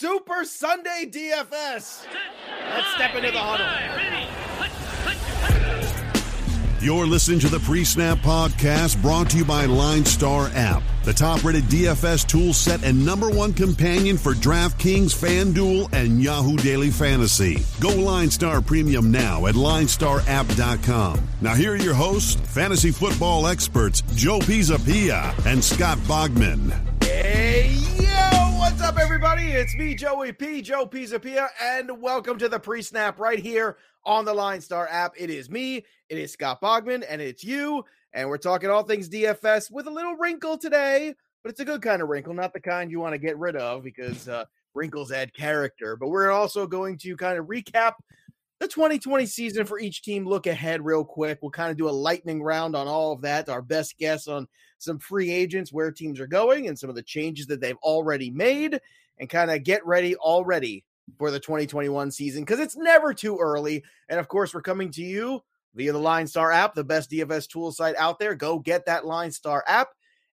Super Sunday DFS. Let's step into the huddle. You're listening to the Pre Snap Podcast brought to you by Line Star App, the top rated DFS tool set and number one companion for DraftKings, FanDuel, and Yahoo Daily Fantasy. Go Line Star Premium now at linestarapp.com. Now, here are your hosts, fantasy football experts Joe Pisapia and Scott Bogman. Hey, yo, what's up, everybody? It's me, Joey P, Joe Pisapia, and welcome to the pre snap right here on the Line Star app. It is me, it is Scott Bogman, and it's you. And we're talking all things DFS with a little wrinkle today, but it's a good kind of wrinkle, not the kind you want to get rid of because uh, wrinkles add character. But we're also going to kind of recap the 2020 season for each team, look ahead real quick. We'll kind of do a lightning round on all of that, our best guess on some free agents, where teams are going, and some of the changes that they've already made, and kind of get ready already for the 2021 season because it's never too early. And of course, we're coming to you via the Line Star app, the best DFS tool site out there. Go get that Line Star app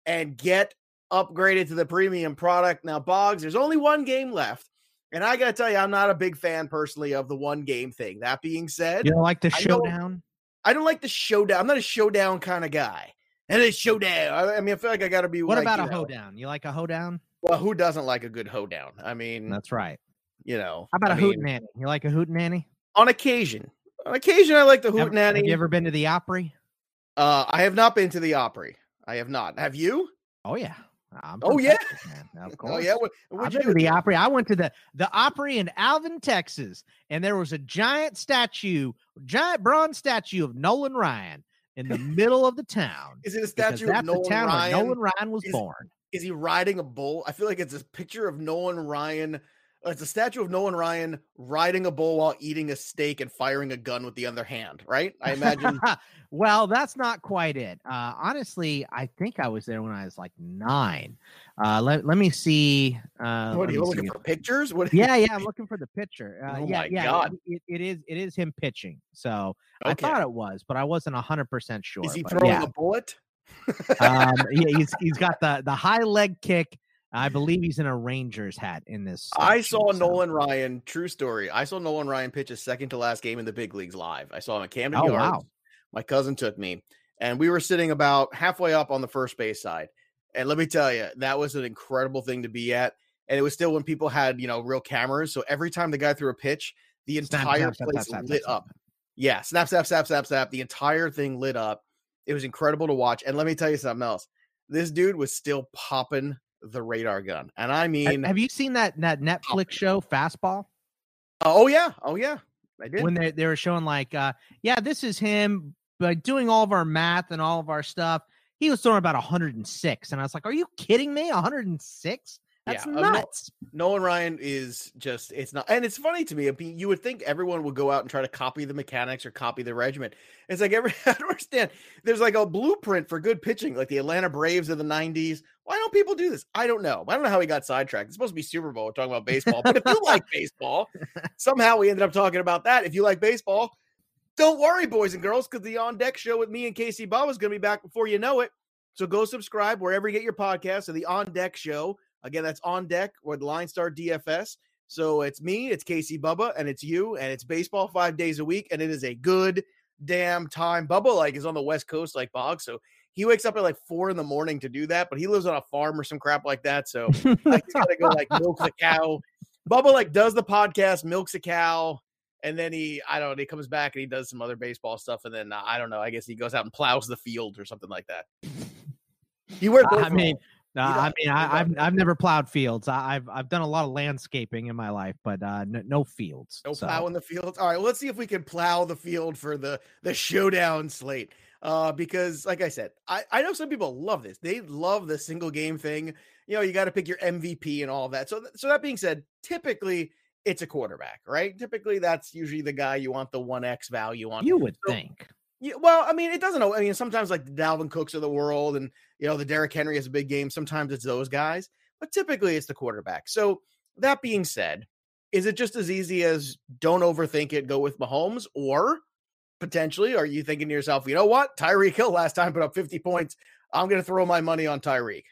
and get upgraded to the premium product. Now, Boggs, there's only one game left. And I got to tell you, I'm not a big fan personally of the one game thing. That being said, you don't like the I showdown? don't, I don't like the showdown. I'm not a showdown kind of guy. And it's showdown. I, I mean, I feel like I got to be. What like, about a know, hoedown? You like a hoedown? Well, who doesn't like a good hoedown? I mean, That's right. you know, How about a a hoot nanny? You like a hoot nanny? On occasion, on occasion, I like the Have- hoot nanny. Have you ever been to the Opry? uh, I have not been to the Opry. I have not. Have you? Oh yeah. Oh, yeah? Texas. Of course. Oh yeah. What, I've been to the Opry. I went to the the Opry in Alvin, Texas, and there was a giant statue, giant bronze statue of Nolan Ryan in the middle of the town. Is it a statue of Nolan Ryan? Nolan Ryan was is- born. Is he riding a bull? I feel like it's a picture of Nolan Ryan. uh, It's a statue of Nolan Ryan riding a bull while eating a steak and firing a gun with the other hand. Right? I imagine. well, that's not quite it. Uh, honestly, I think I was there when I was like nine. Uh, let, let me see. Uh, what are you looking for? Pictures? What? Yeah, yeah, I'm looking for the picture. Uh, Oh yeah, my yeah, God. It, it is. It is him pitching. So I thought it was, but I wasn't hundred percent sure. Is he throwing yeah. a bullet? um, yeah, he's he's got the the high leg kick. I believe he's in a Rangers hat in this. I saw so- Nolan Ryan. True story. I saw Nolan Ryan pitch his second to last game in the big leagues live. I saw him at Camden Oh, Yards. wow. My cousin took me, and we were sitting about halfway up on the first base side. And let me tell you, that was an incredible thing to be at. And it was still when people had you know real cameras. So every time the guy threw a pitch, the entire snap, snap, place snap, lit up. Yeah, snap, snap, snap, snap, snap. The entire thing lit up. It was incredible to watch. And let me tell you something else. This dude was still popping the radar gun, and I mean, Have you seen that that Netflix show Fastball? oh yeah, oh yeah, I did. when they, they were showing like uh yeah this is him but doing all of our math and all of our stuff he was throwing about 106 and i was like are you kidding me 106 that's Yeah, um, no- nuts Nolan Ryan is just it's not and it's funny to me. You would think everyone would go out and try to copy the mechanics or copy the regiment. It's like every I don't understand. There's like a blueprint for good pitching, like the Atlanta Braves of the 90s. Why don't people do this? I don't know. I don't know how he got sidetracked. It's supposed to be Super Bowl. We're talking about baseball. But if you like baseball, somehow we ended up talking about that. If you like baseball, don't worry, boys and girls, because the On Deck show with me and Casey Bubba is going to be back before you know it. So go subscribe wherever you get your podcasts to the On Deck show. Again, that's On Deck with Line Star DFS. So it's me, it's Casey Bubba, and it's you, and it's baseball five days a week, and it is a good damn time. Bubba like is on the West Coast like Bog, so he wakes up at like four in the morning to do that, but he lives on a farm or some crap like that. So I just gotta go like milk the cow. Bubba like does the podcast, milks a cow, and then he I don't know, he comes back and he does some other baseball stuff, and then uh, I don't know, I guess he goes out and plows the field or something like that. you wears. i mean uh, I mean, I, I've I've never plowed fields. I, I've I've done a lot of landscaping in my life, but uh, n- no fields. No so. plow in the fields. All right, well, let's see if we can plow the field for the the showdown slate. Uh, because like I said, I, I know some people love this. They love the single game thing. You know, you got to pick your MVP and all of that. So th- so that being said, typically it's a quarterback, right? Typically that's usually the guy you want the one X value on. You would So- think. Yeah, well, I mean, it doesn't know. I mean, sometimes like the Dalvin Cooks of the world and you know the Derrick Henry has a big game. Sometimes it's those guys, but typically it's the quarterback. So that being said, is it just as easy as don't overthink it, go with Mahomes, or potentially are you thinking to yourself, you know what, Tyreek Hill last time put up 50 points. I'm going to throw my money on Tyreek.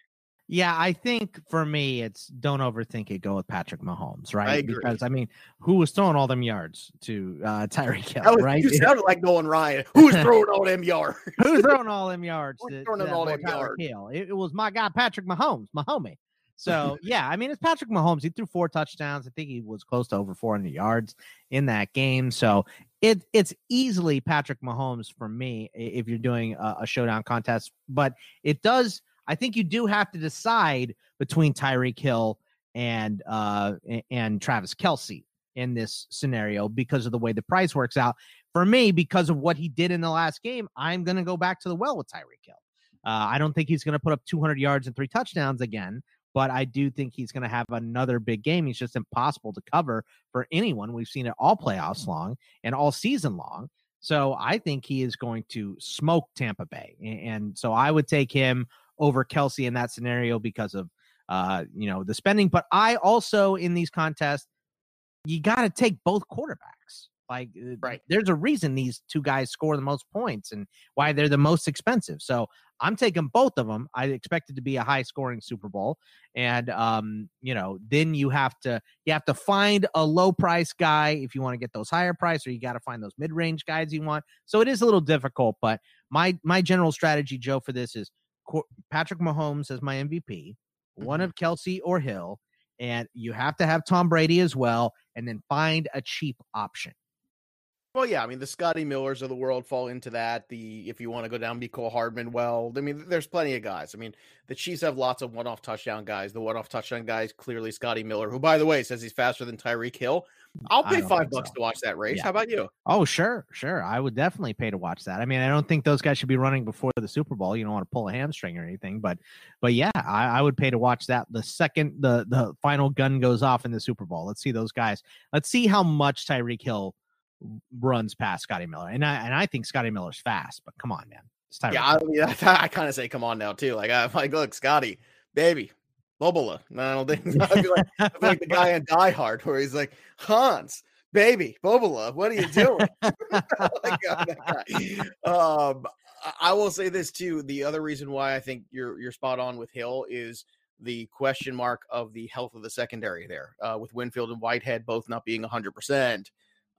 Yeah, I think for me, it's don't overthink it. Go with Patrick Mahomes, right? I. Because I mean, who was throwing all them yards to uh, Tyreek Hill, was- right? You sounded like Nolan Ryan. Who's throwing all them yards? Who's throwing all them yards Who's to, throwing to all them yards? Hill? It, it was my guy Patrick Mahomes, Mahomie. So yeah, I mean it's Patrick Mahomes. He threw four touchdowns. I think he was close to over 400 yards in that game. So it it's easily Patrick Mahomes for me if you're doing a, a showdown contest. But it does. I think you do have to decide between Tyreek Hill and uh and Travis Kelce in this scenario because of the way the price works out. For me, because of what he did in the last game, I'm going to go back to the well with Tyreek Hill. Uh, I don't think he's going to put up 200 yards and three touchdowns again, but I do think he's going to have another big game. He's just impossible to cover for anyone. We've seen it all playoffs long and all season long. So I think he is going to smoke Tampa Bay. And so I would take him over Kelce in that scenario because of uh, you know, the spending. But I also in these contests, you got to take both quarterbacks. Like, uh, Right. There's a reason these two guys score the most points and why they're the most expensive. So I'm taking both of them. I expect it to be a high scoring Super Bowl, and um, you know, then you have to you have to find a low price guy if you want to get those higher price, or you got to find those mid range guys you want. So it is a little difficult, but my my general strategy, Joe, for this is Patrick Mahomes as my MVP, one mm-hmm. of Kelce or Hill, and you have to have Tom Brady as well, and then find a cheap option. Well, yeah, I mean the Scotty Millers of the world fall into that. The if you want to go down, Cole Hardman. Well, I mean, there's plenty of guys. I mean, the Chiefs have lots of one-off touchdown guys. The one-off touchdown guys clearly Scotty Miller, who by the way says he's faster than Tyreek Hill. I'll pay five bucks so. to watch that race. Yeah. How about you? Oh, sure, sure. I would definitely pay to watch that. I mean, I don't think those guys should be running before the Super Bowl. You don't want to pull a hamstring or anything, but but yeah, I, I would pay to watch that the second the the final gun goes off in the Super Bowl. Let's see those guys. Let's see how much Tyreek Hill runs past Scotty Miller. And I and I think Scotty Miller's fast, but come on, man. It's Tyreek Yeah, I, mean, I, I kind of say, come on now, too. Like, I'm like, look, Scotty, baby, Bobola. No, I don't think. I feel like, I feel like the guy in Die Hard, where he's like, Hans, baby, Bobola, what are you doing? like, um, I- I will say this too. The other reason why I think you're you're spot on with Hill is the question mark of the health of the secondary there, uh, with Winfield and Whitehead both not being 100.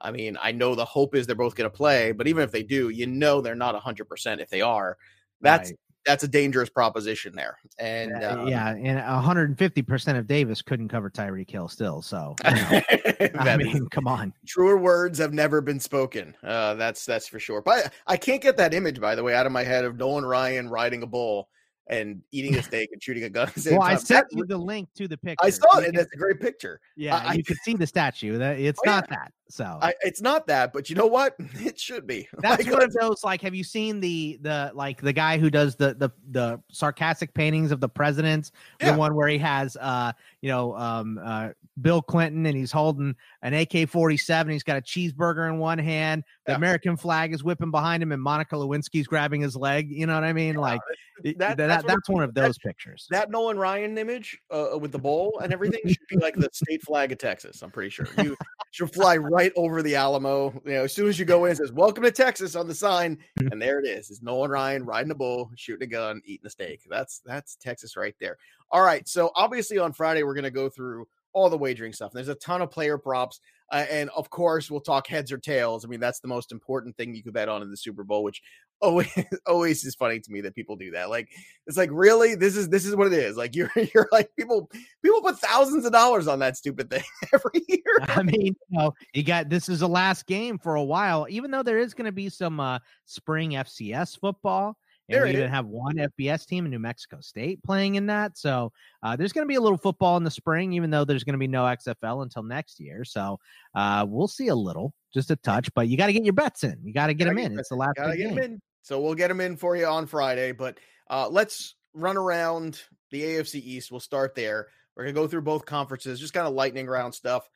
I mean, I know the hope is they're both going to play, but even if they do, you know they're not 100 percent if they are. That's Right. that's a dangerous proposition there. And Uh, um, yeah, and 150 percent of Davis couldn't cover Tyreek Hill still. So you know, I mean, come on. truer words have never been spoken. Uh, that's that's for sure. But I can't get that image, by the way, out of my head of Nolan Ryan riding a bull and eating a steak and shooting a gun. At the same Well, I sent you the link to the picture. I saw it, and a great picture. yeah, I- you could see the statue. That it's Oh, yeah. not that. So I, it's not that, but you know what? It should be. that's Like, one of those. Like, have you seen the the like the guy who does the the the sarcastic paintings of the presidents? Yeah. The one where he has uh you know um uh Bill Clinton and he's holding an AK forty seven. He's got a cheeseburger in one hand. The Yeah. American flag is whipping behind him, and Monica Lewinsky's grabbing his leg. You know what I mean? Like that- that, that's that's, one of those pictures. that Nolan Ryan image uh, with the bowl and everything should be like the state flag of Texas. I'm pretty sure you should fly right over the Alamo. You know, as soon as you go in, it says "Welcome to Texas" on the sign, and there it is. It's Nolan Ryan riding a bull, shooting a gun, eating a steak. That's that's Texas right there. All right, so obviously on Friday we're gonna go through all the wagering stuff. There's a ton of player props. Uh, and of course, we'll talk heads or tails. I mean, that's the most important thing you could bet on in the Super Bowl, which always always is funny to me that people do that. Like, it's like really, this is this is what it is. Like, you're you're like people people put thousands of dollars on that stupid thing every year. I mean, you know, you got this is the last game for a while, even though there is going to be some uh, spring FCS football. And There we even is. have one FBS team in New Mexico State playing in that. So uh, there's going to be a little football in the spring, even though there's going to be no XFL until next year. So uh, we'll see a little, just a touch, but you got to get your bets in. You got to get them in. It's the last Gotta big get 'em game. in. So we'll get them in for you on Friday. But uh, let's run around the AFC East. We'll start there. We're gonna go through both conferences, just kind of lightning round stuff.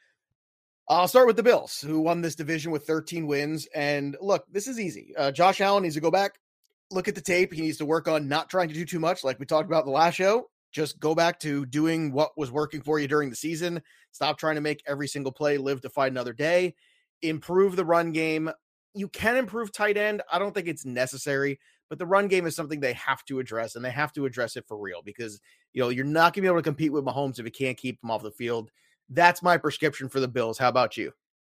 I'll start with the Bills, who won this division with 13 wins. And look, this is easy. Uh, Josh Allen needs to go back, look at the tape. He needs to work on not trying to do too much, like we talked about in the last show. Just go back to doing what was working for you during the season. Stop trying to make every single play live to fight another day. Improve the run game. You can improve tight end. I don't think it's necessary, but the run game is something they have to address, and they have to address it for real because you know you're not going to be able to compete with Mahomes if you can't keep him off the field. That's my prescription for the Bills. How about you?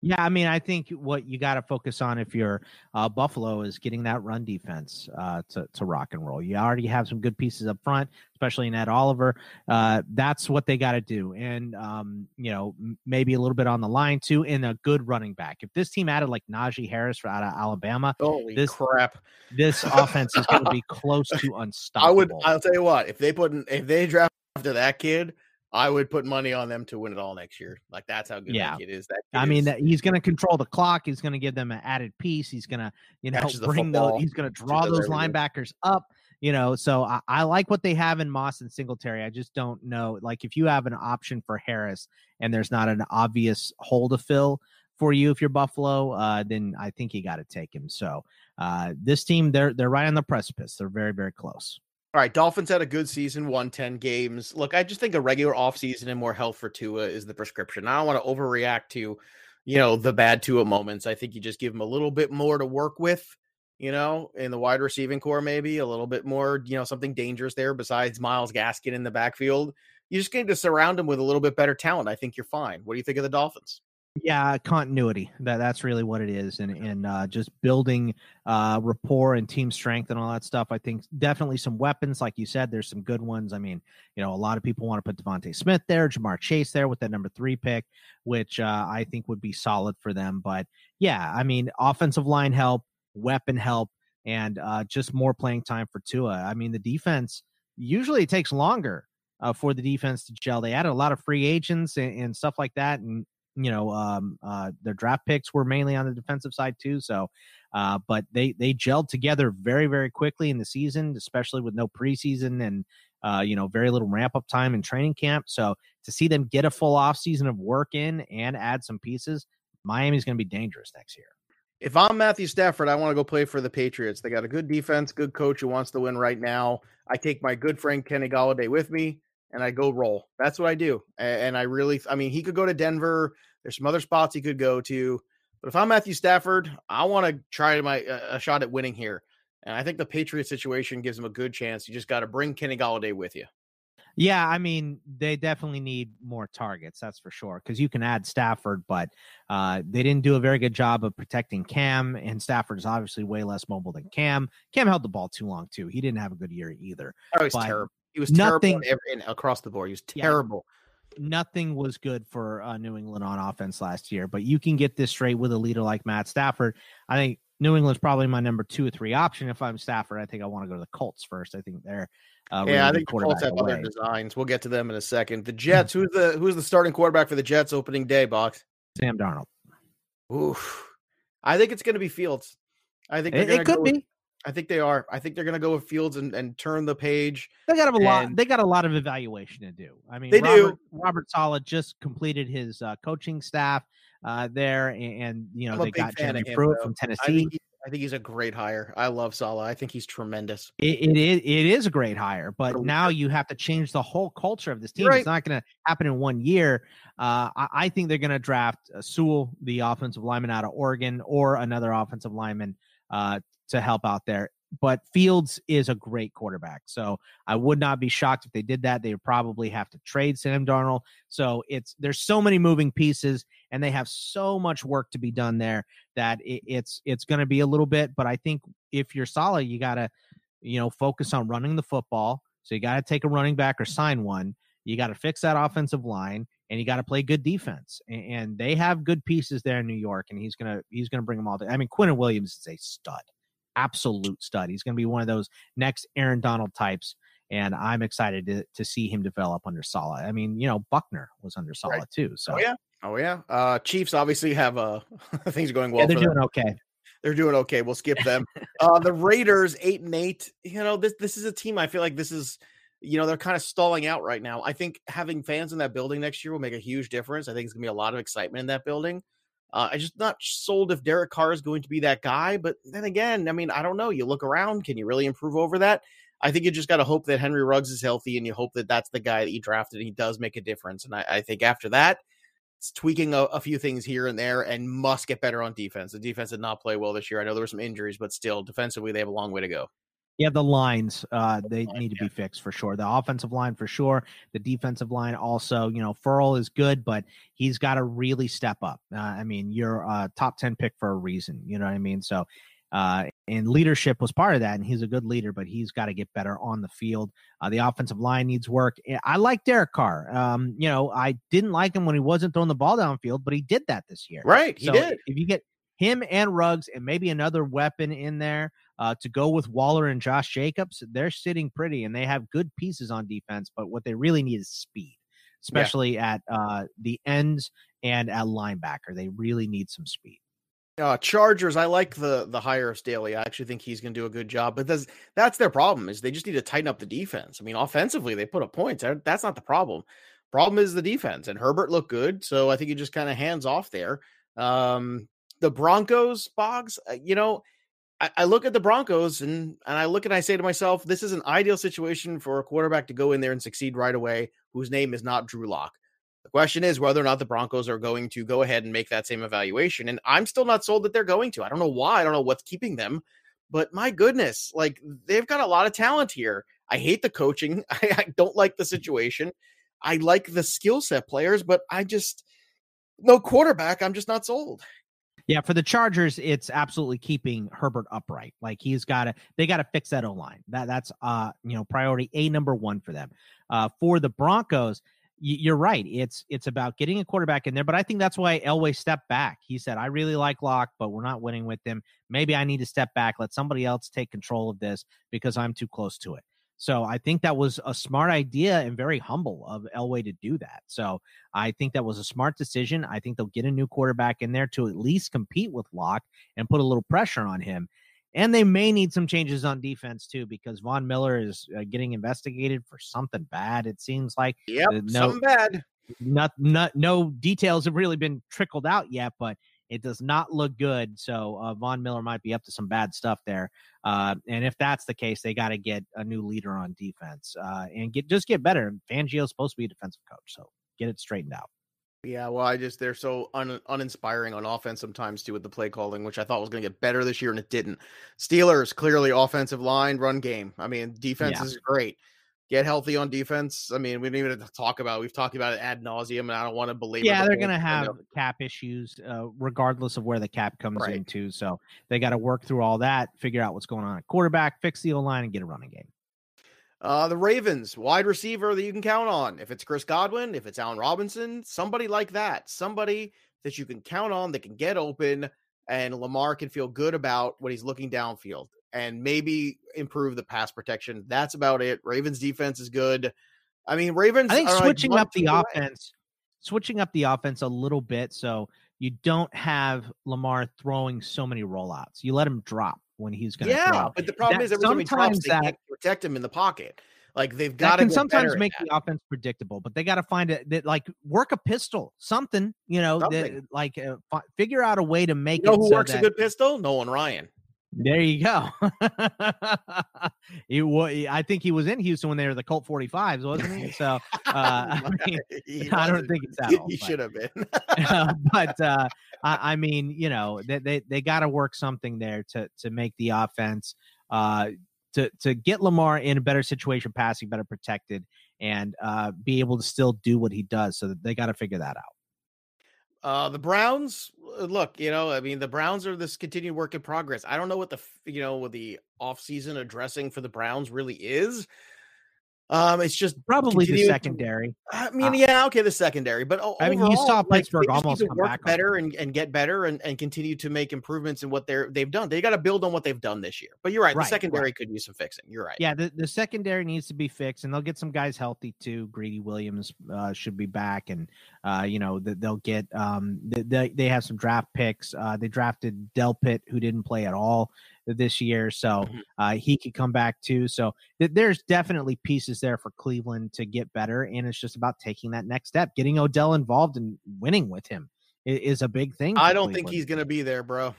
Yeah, I mean, I think what you got to focus on if you're uh, Buffalo is getting that run defense uh, to to rock and roll. You already have some good pieces up front, especially in Ed Oliver. Uh, that's what they got to do, and um, you know maybe a little bit on the line too, in a good running back. If this team added like Najee Harris out of Alabama, holy this crap, this offense is going to be close to unstoppable. I would. I'll tell you what. If they put in, if they draft after that kid, I would put money on them to win it all next year. Like that's how good yeah. that kid is. That kid I mean, is, he's going to control the clock. He's going to give them an added piece. He's going to, you know, bring those. He's going to draw those linebackers up. You know, so I, I, like what they have in Moss and Singletary. I just don't know. Like, if you have an option for Harris and there's not an obvious hole to fill for you if you're Buffalo, uh, then I think you got to take him. So uh, this team, they're they're right on the precipice. They're very very close. All right, Dolphins had a good season, won 10 games. Look, I just think a regular offseason and more health for Tua is the prescription. I don't want to overreact to, you know, the bad Tua moments. I think you just give him a little bit more to work with, you know, in the wide receiving core, maybe a little bit more, you know, something dangerous there besides Myles Gaskin in the backfield. You just need to surround him with a little bit better talent. I think you're fine. What do you think of the Dolphins? Yeah, continuity. That that's really what it is, and and uh, just building uh, rapport and team strength and all that stuff. I think definitely some weapons, like you said. There's some good ones. I mean, you know, a lot of people want to put DeVonta Smith there, Ja'Marr Chase there with that number three pick, which uh, I think would be solid for them. But yeah, I mean, offensive line help, weapon help, and uh, just more playing time for Tua. I mean, the defense usually it takes longer uh, for the defense to gel. They added a lot of free agents and, and stuff like that, and you know um, uh, their draft picks were mainly on the defensive side too so uh, but they they gelled together very very quickly in the season especially with no preseason and uh, you know very little ramp up time in training camp so to see them get a full off season of work in and add some pieces miami's going to be dangerous next year if I'm Matthew Stafford, I want to go play for the Patriots. They got a good defense, good coach who wants to win right now. I take my good friend Kenny Golladay with me and I go roll. That's what I do. And I really, I mean, he could go to Denver. There's some other spots he could go to. But if I'm Matthew Stafford, I want to try my a shot at winning here. And I think the Patriot situation gives him a good chance. You just got to bring Kenny Golladay with you. Yeah, I mean, they definitely need more targets, that's for sure. Because you can add Stafford, but uh, they didn't do a very good job of protecting Cam, and Stafford is obviously way less mobile than Cam. Cam held the ball too long too. He didn't have a good year either. Oh, he's terrible. He was nothing terrible across the board. He was terrible. Yeah, nothing was good for uh, New England on offense last year, but you can get this straight with a leader like Matt Stafford. I think New England's probably my number two or three option. If I'm Stafford, I think I want to go to the Colts first. I think they're uh, yeah. I think the Colts have away. other designs. We'll get to them in a second. The Jets. who's the who's the starting quarterback for the Jets opening day? Box Sam Darnold. Oof. I think it's going to be Fields. I think it, it could be. I think they are. I think they're going to go with Fields and, and turn the page. They got a lot. They got a lot of evaluation to do. I mean, they Robert, do. Robert Saleh just completed his uh, coaching staff uh, there, and, and you know they got Jeremy Pruitt from Tennessee. I think, he, I think, he's a great hire. I love Saleh. I think he's tremendous. It, it is. It is a great hire, but now you have to change the whole culture of this team. Right. It's not going to happen in one year. Uh, I, I, think they're going to draft uh, Sewell, the offensive lineman out of Oregon, or another offensive lineman uh, to help out there but Fields is a great quarterback. So I would not be shocked if they did that. They would probably have to trade Sam Darnold. So it's there's so many moving pieces and they have so much work to be done there that it, it's it's going to be a little bit. But I think if you're solid, you got to you know focus on running the football. So you got to take a running back or sign one. You got to fix that offensive line and you got to play good defense. And, they have good pieces there in New York, and he's gonna he's gonna bring them all. To, I mean, Quinnen Williams is a stud absolute stud. He's going to be one of those next Aaron Donald types. And I'm excited to, to see him develop under Saleh. I mean, you know, Buckner was under Saleh right. too. So oh yeah, oh yeah. Uh, Chiefs obviously have uh things going well. Yeah, they're doing them. okay. They're doing okay. We'll skip them. uh, the Raiders eight and eight. You know, this this is a team. I feel like this is you know they're kind of stalling out right now. I think having fans in that building next year will make a huge difference. I think it's gonna be a lot of excitement in that building. Uh, I'm just not sold if Derek Carr is going to be that guy. But then again, I mean, I don't know. You look around, can you really improve over that? I think you just got to hope that Henry Ruggs is healthy, and you hope that that's the guy that you drafted. And he does make a difference. And I, I think after that, it's tweaking a, a, few things here and there, and must get better on defense. The defense did not play well this year. I know there were some injuries, but still, defensively, they have a long way to go. Yeah, the lines uh, they need to be fixed for sure. The offensive line for sure. The defensive line also. You know, Ferrell is good, but he's got to really step up. Uh, I mean, you're a top ten pick for a reason. You know what I mean? So, uh, and leadership was part of that, and he's a good leader, but he's got to get better on the field. Uh, the offensive line needs work. Eh, I like Derek Carr. Um, you know, I didn't like him when he wasn't throwing the ball downfield, but he did that this year. Right, he so did. If you get him and Ruggs and maybe another weapon in there uh, to go with Waller and Josh Jacobs, they're sitting pretty and they have good pieces on defense. But what they really need is speed, especially yeah. at uh, the ends and at linebacker. They really need some speed. Uh, Chargers, I like the the hire of Staley. I actually think he's going to do a good job, but that's that's their problem is they just need to tighten up the defense. I mean, offensively they put up points. That's not the problem. Problem is the defense, and Herbert looked good, so I think he just kind of hands off there. Um, the Broncos, Boggs, uh, you know, I, I, look at the Broncos and and I look and I say to myself, this is an ideal situation for a quarterback to go in there and succeed right away, whose name is not Drew Lock. The question is whether or not the Broncos are going to go ahead and make that same evaluation. And I'm still not sold that they're going to. I don't know why. I don't know what's keeping them. But my goodness, like they've got a lot of talent here. I hate the coaching. I, I don't like the situation. I like the skill set players, but I just no quarterback. I'm just not sold. Yeah, for the Chargers, it's absolutely keeping Herbert upright. Like he's got to, they got to fix that O line. That that's uh you know priority a number one for them. Uh, for the Broncos, you're right. It's it's about getting a quarterback in there, but I think that's why Elway stepped back. He said, "I really like Lock, but we're not winning with him. Maybe I need to step back, let somebody else take control of this because I'm too close to it." So I think that was a smart idea and very humble of Elway to do that. So I think that was a smart decision. I think they'll get a new quarterback in there to at least compete with Lock and put a little pressure on him. And they may need some changes on defense too, because Von Miller is uh, getting investigated for something bad. It seems like yep, uh, no, something bad. Not, not, no details have really been trickled out yet, but it does not look good. So uh, Von Miller might be up to some bad stuff there. Uh, and if that's the case, they got to get a new leader on defense uh, and get just get better. And Fangio's supposed to be a defensive coach, so get it straightened out. Yeah, well, I just they're so un, uninspiring on offense sometimes too with the play calling, which I thought was going to get better this year and it didn't. Steelers clearly offensive line, run game. I mean, defense yeah. is great get healthy on defense. I mean, we didn't even talk about. We've talked about it ad nauseum, and I don't want to believe. Yeah, the they're going to have cap issues, uh, regardless of where the cap comes right. into. So they got to work through all that, figure out what's going on at quarterback, fix the O line, and get a running game. Uh, the Ravens wide receiver that you can count on. If it's Chris Godwin, if it's Allen Robinson, somebody like that, somebody that you can count on that can get open, and Lamar can feel good about when he's looking downfield and maybe improve the pass protection. That's about it. Ravens defense is good. I mean, Ravens. I think switching like up the away. offense, switching up the offense a little bit, so you don't have Lamar throwing so many rollouts. You let him drop when he's going to. Yeah, throw. but the problem that, is every time he drops, they that, can't protect him in the pocket. Like they've got to sometimes make the offense predictable, but they got to find it that like work a pistol, something you know, that, like uh, f- figure out a way to make you know it. Who so works that, a good pistol? Nolan Ryan. There you go. he was, I think he was in Houston when they were the Colt 45s, wasn't he? So uh, I, mean, I don't think it's that old. He should have been. uh, but uh, I, I, mean, you know, they they, they got to work something there to to make the offense uh, to to get Lamar in a better situation, passing better protected, and uh, be able to still do what he does. So they got to figure that out. Uh, the Browns, Uh, look, you know, I mean, the Browns are this continued work in progress. I don't know what the, you know, what the offseason addressing for the Browns really is. Um, it's just probably the secondary. I mean, uh, yeah, okay, the secondary, but I mean, you saw Pittsburgh like, almost come work better and, and get better and, and continue to make improvements in what they're they've done. They got to build on what they've done this year. But you're right, right the secondary right. could use some fixing. You're right. Yeah, the, the secondary needs to be fixed, and they'll get some guys healthy too. Greedy Williams uh, should be back, and uh, you know they'll get um they they have some draft picks. Uh, they drafted Delpit, who didn't play at all this year, so mm-hmm. uh, he could come back too. So th- there's definitely pieces there for Cleveland to get better, and it's just about taking that next step. Getting Odell involved and winning with him is, is a big thing. I don't Cleveland. think he's going to be there, bro.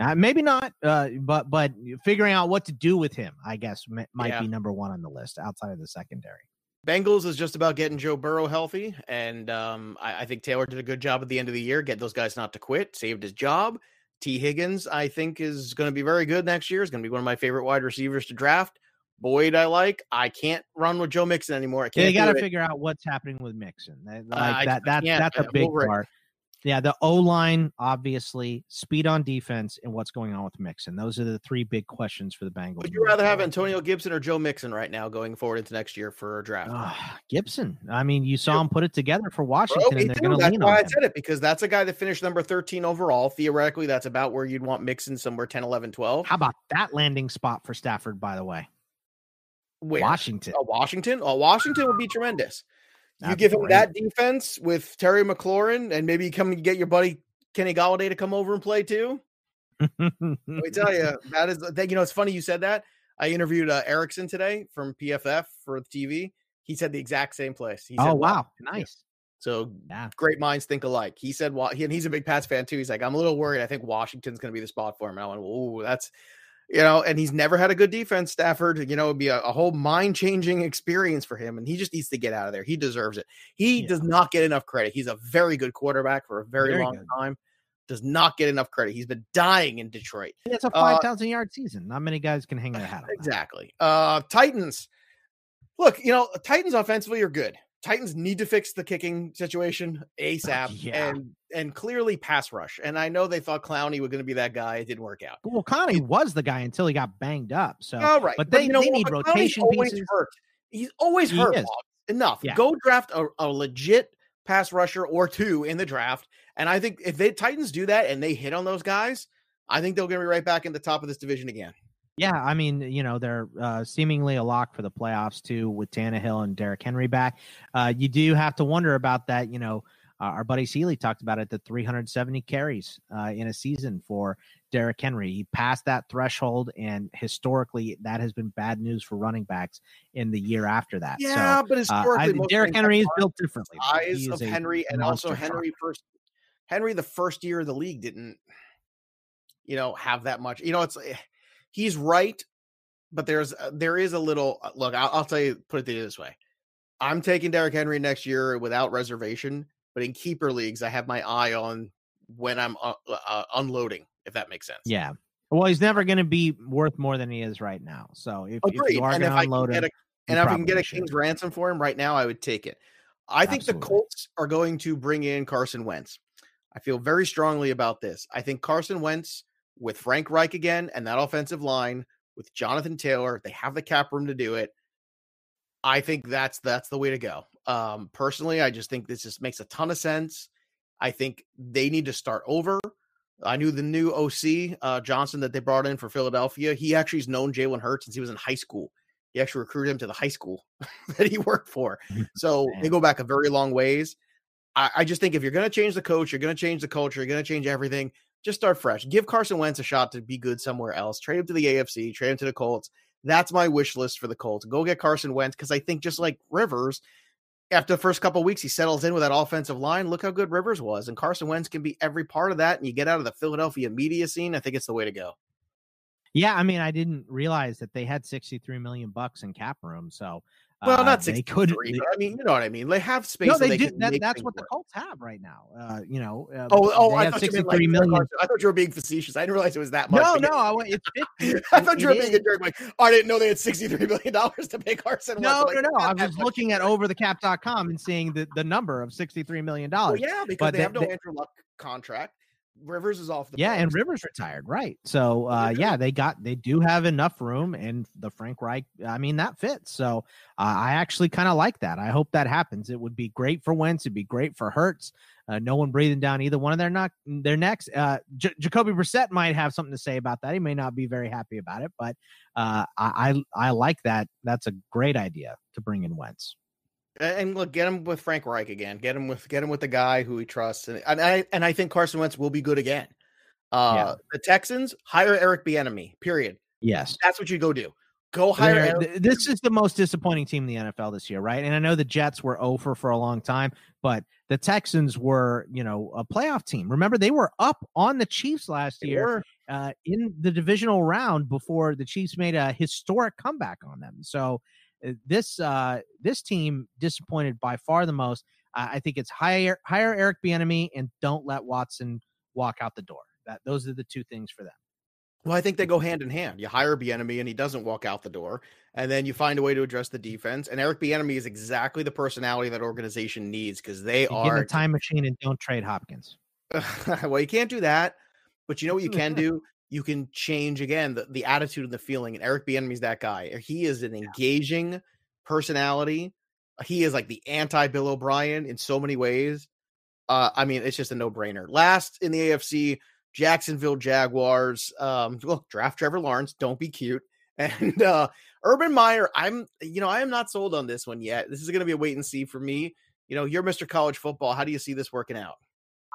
Uh, maybe not, uh, but but figuring out what to do with him, I guess, m- might yeah. be number one on the list outside of the secondary. Bengals is just about getting Joe Burrow healthy, and um, I, I, think Taylor did a good job at the end of the year, get those guys not to quit, saved his job T. Higgins, I think, is going to be very good next year. Is going to be one of my favorite wide receivers to draft. Boyd, I like. I can't run with Joe Mixon anymore. I can't. They got to figure out what's happening with Mixon. Like I- that, that can't. that's a big part. Yeah, the O line, obviously, speed on defense, and what's going on with Mixon. Those are the three big questions for the Bengals. Would you rather have. Antonio Gibson or Joe Mixon right now going forward into next year for a draft? Ah, Gibson. I mean, you saw him put it together for Washington, me and they're going to That's lean why on I him. said it because that's a guy that finished number 13 overall. Theoretically, that's about where you'd want Mixon somewhere 10, 11, 12. How about that landing spot for Stafford? By the way, Where? Washington. Oh, Washington? Oh, Washington would be tremendous. You give him great. that defense with Terry McLaurin and maybe come and get your buddy Kenny Golladay to come over and play too. Let me tell you, that is that. You know, it's funny you said that. I interviewed uh, Erickson today from PFF for the TV. He said the exact same place. He said, oh "Wa- wow, nice. So Yeah. great minds think alike. He said, "Well, he, and he's a big Pats fan too." He's like, "I'm a little worried. I think Washington's going to be the spot for him." And I went, "Oh, that's." You know, and he's never had a good defense, Stafford. You know, it'd be a, a whole mind changing experience for him. And he just needs to get out of there. He deserves it. He Yeah. does not get enough credit. He's a very good quarterback for a very, Very long good. time. Does not get enough credit. He's been dying in Detroit. It's a Uh, five thousand yard season. Not many guys can hang their hat on. that. Exactly. Uh Titans. Look, you know, Titans offensively are good. Titans need to fix the kicking situation uh, ASAP Yeah. and and clearly pass rush. And I know they thought Clowney was going to be that guy. It didn't work out. Well, Connie was the guy until he got banged up. So All right, but they- you know they need Clowney's rotation always pieces. Hurt. He's always He hurt. Enough. Yeah. Go draft a, a legit pass rusher or two in the draft. And I think if the Titans do that and they hit on those guys, I think they're going to be right back in the top of this division again. Yeah, I mean, you know, they're uh, seemingly a lock for the playoffs too, with Tannehill and Derrick Henry back. Uh, you do have to wonder about that. You know, uh, our buddy Seeley talked about it: the 370 carries uh, in a season for Derrick Henry. He passed that threshold, and historically, that has been bad news for running backs in the year after that. Yeah, so, but uh, historically, I, Derrick Henry is built differently. eyes of Henry, and also truck. Henry first. Henry, the first year of the league, didn't, you know, have that much. You know, it's eh, he's right, but there's uh, there is a little uh, look. I'll, I'll tell you, put it this way: I'm taking Derrick Henry next year without reservation, but in keeper leagues, I have my eye on when I'm uh, uh, unloading. If that makes sense. Yeah. Well, he's never going to be worth more than he is right now. So if, if you are going to unload him, a and if I can get a should. king's ransom for him right now, I would take it. I think the Colts are going to bring in Carson Wentz. I feel very strongly about this. I think Carson Wentz with Frank Reich again and that offensive line with Jonathan Taylor, they have the cap room to do it. I think that's that's the way to go. Um, personally, I just think this just makes a ton of sense. I think they need to start over. I knew the new OC uh, Johnson that they brought in for Philadelphia. He actually has known Jalen Hurts since he was in high school. He actually recruited him to the high school that he worked for. So they go back a very long ways. I, I just think if you're going to change the coach, you're going to change the culture, you're going to change everything. Just start fresh. Give Carson Wentz a shot to be good somewhere else. Trade him to the AFC. Trade him to the Colts. That's my wish list for the Colts. Go get Carson Wentz because I think just like Rivers, after the first couple weeks, he settles in with that offensive line. Look how good Rivers was, and Carson Wentz can be every part of that. And you get out of the Philadelphia media scene. I think it's the way to go. Yeah, I mean, I didn't realize that they had 63 million bucks in cap room. So, Well, uh, not they 63, could. but I mean, you know what I mean. They have space. no, so they, do. That, that's what the work. Colts have right now. Uh, you know, uh, Oh, oh! I thought you meant like, million. I thought you were being facetious. I didn't realize it was that much. No, no, I, it's 50. I thought you were It being a jerk. Like, oh, I didn't know they had sixty-three million dollars to pay Carson. No, like, no, no. I was looking at overthecap.com and seeing the, the number of $63 million. Well, yeah, because but they they- have no Andrew Luck contract. Rivers is off the. Yeah, and. Rivers retired, right? So uh yeah, they got they do have enough room, and the Frank Reich, I mean that fits. So uh, I actually kind of like that. I hope that happens. It would be great for Wentz. It'd be great for Hurts. Uh, no one breathing down either one of their not their necks. Uh, J- Jacoby Brissett might have something to say about that. He may not be very happy about it, but uh, I, I I like that. That's a great idea to bring in Wentz. And look, get him with Frank Reich again. Get him with get him with the guy who he trusts, and, and I and I think Carson Wentz will be good again. Uh, Yeah. The Texans hire Eric Bieniemy. Period. Yes. That's what you go do. Go hire. Eric this is the most disappointing team in the NFL this year, right? And I know the Jets were over for a long time, but the Texans were, you know, a playoff team. Remember, they were up on the Chiefs last They year uh, in the divisional round before the Chiefs made a historic comeback on them. So this uh, this team disappointed by far the most. Uh, I think it's hire hire Eric Bieniemy and don't let Watson walk out the door. That those are the two things for them. Well, I think they go hand in hand. You hire Bieniemy and he doesn't walk out the door, and then you find a way to address the defense. And Eric Bieniemy is exactly the personality that organization needs because they You are Get in a time machine and don't trade Hopkins. well, you can't do that, but you know what you can do? You can change again the, the attitude and the feeling. And Eric Bieniemy's that guy. He is an engaging personality. He is like the anti Bill O'Brien in so many ways. Uh, I mean, it's just a no brainer. Last in the AFC, Jacksonville Jaguars. Um, look, draft Trevor Lawrence. Don't be cute. And uh, Urban Meyer, I'm, you know, I am not sold on this one yet. This is going to be a wait and see for me. You know, you're Mr. College Football. How do you see this working out?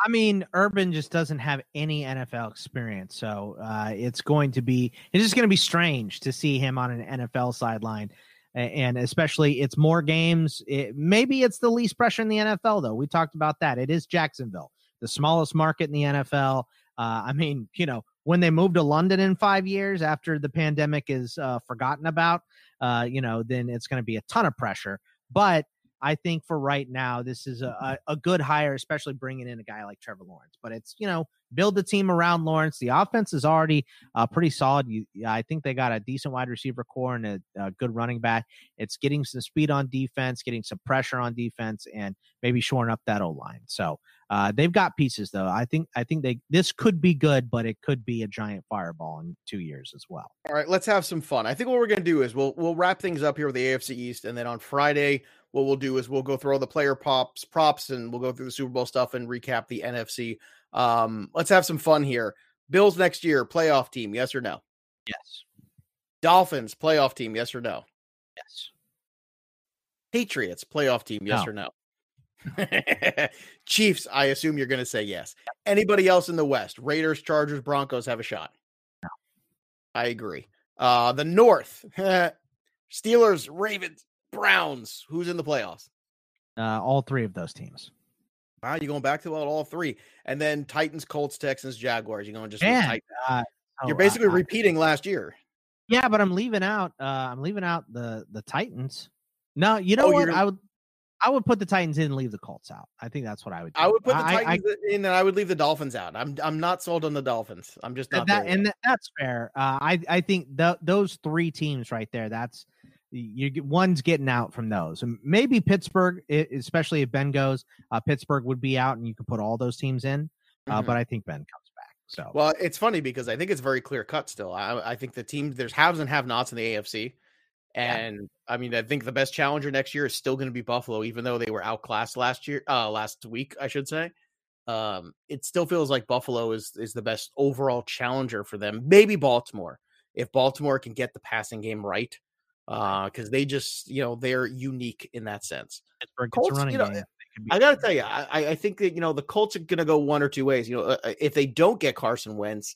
I mean, Urban just doesn't have any NFL experience, so uh, it's going to be it's just going to be strange to see him on an NFL sideline, and especially it's more games. It, maybe it's the least pressure in the NFL, though. We talked about that. It is Jacksonville, the smallest market in the NFL. Uh, I mean, you know, when they move to London in five years after the pandemic is uh, forgotten about, uh, you know, then it's going to be a ton of pressure. But I think for right now, this is a, a good hire, especially bringing in a guy like Trevor Lawrence. But it's, you know, build the team around Lawrence. The offense is already uh, pretty solid. You, I think they got a decent wide receiver core and a, a, good running back. It's getting some speed on defense, getting some pressure on defense, and maybe shoring up that O line. So uh, they've got pieces, though. I think I think they this could be good, but it could be a giant fireball in two years as well. All right, let's have some fun. I think what we're going to do is we'll we'll wrap things up here with the AFC East, and then on Friday what we'll do is we'll go through all the player pops props and we'll go through the Super Bowl stuff and recap the NFC. Um, let's have some fun here. Bills next year, playoff team, yes or no? Yes. Dolphins, playoff team, yes or no? Yes. Patriots, playoff team, yes No. or no? Chiefs, I assume you're going to say yes. Anybody else in the West? Raiders, Chargers, Broncos have a shot. No. I agree. Uh, the North, Steelers, Ravens, Browns. Who's in the playoffs? Uh, all three of those teams. Wow, you're going back to all, three, and then Titans, Colts, Texans, Jaguars. You're going just Titans. Uh, You're oh, basically I- I- repeating last year. Yeah, but I'm leaving out. Uh, I'm leaving out the the Titans. No, you know Oh, what? you're- I would I would put the Titans in and leave the Colts out. I think that's what I would. Do. I would put the I- I- Titans in, and I would leave the Dolphins out. I'm I'm not sold on the Dolphins. I'm just not. that and that, that's fair. Uh, I I think th- those three teams right there. That's you get one's getting out from those. And maybe Pittsburgh, especially if Ben goes, uh, Pittsburgh would be out, and you could put all those teams in. Uh, Mhm. But I think Ben comes back. So Well, it's funny because I think it's very clear cut still. I, I think the team there's haves and have nots in the AFC. Yeah. And I mean, I think the best challenger next year is still going to be Buffalo, even though they were outclassed last year, uh, last week, I should say. Um, it still feels like Buffalo is is the best overall challenger for them. Maybe Baltimore, if Baltimore can get the passing game right, uh, because they just you know they're unique in that sense. Colts, running you know, game. They could be I gotta tell you, I, I- think that you know the Colts are gonna go one or two ways. You know, uh, if they don't get Carson Wentz,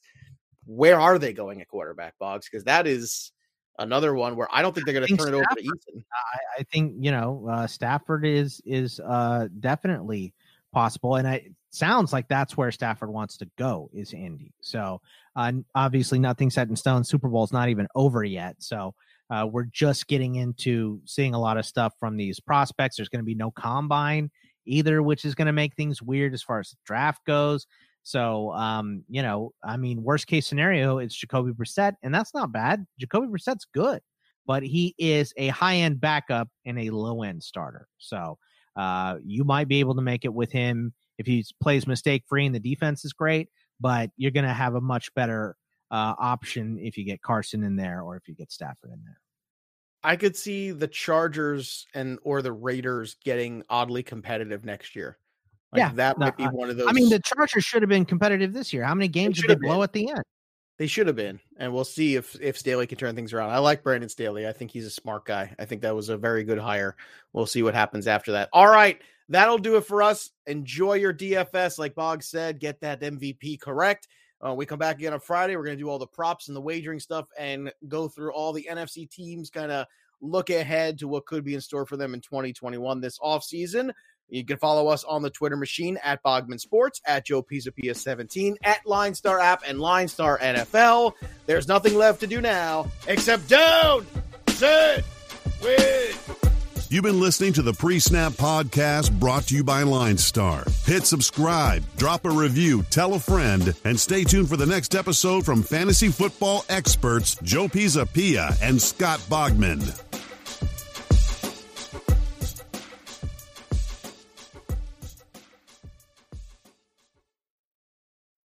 where are they going at quarterback, Boggs? Because that is another one where I don't think they're gonna think turn it over to Stafford- Eason. I, I think you know uh, Stafford is is uh, definitely possible, and I, it sounds like that's where Stafford wants to go is Indy. So uh, obviously nothing set in stone. Super Bowl's not even over yet, so uh, we're just getting into seeing a lot of stuff from these prospects. There's going to be no combine either, which is going to make things weird as far as draft goes. So, um, you know, I mean, worst case scenario, it's Jacoby Brissett, and that's not bad. Jacoby Brissett's good but he is a high end backup and a low end starter. So uh, you might be able to make it with him if he plays mistake free and the defense is great, but you're going to have a much better uh, option if you get Carson in there or if you get Stafford in there. I could see the Chargers and or the Raiders getting oddly competitive next year. Like Yeah, that no, might be I- one of those. I mean, the Chargers should have been competitive this year. How many games did they blow been. at the end? They should have been, and we'll see if if Staley can turn things around. I like Brandon Staley. I think he's a smart guy. I think that was a very good hire. We'll see what happens after that. All right, that'll do it for us. Enjoy your DFS, like Bog said. Get that MVP correct. Uh, we come back again on Friday. We're going to do all the props and the wagering stuff, and go through all the NFC teams. Kind of look ahead to what could be in store for them in 2021 this offseason. You can follow us on the Twitter machine at Bogman Sports, at Joe Pisapia 17, at Line Star App, and Line Star NFL. There's nothing left to do now except down, sit, win, You've been listening to the Pre Snap Podcast brought to you by Line Star. Hit subscribe, drop a review, tell a friend, and stay tuned for the next episode from fantasy football experts Joe Pisapia and Scott Bogman.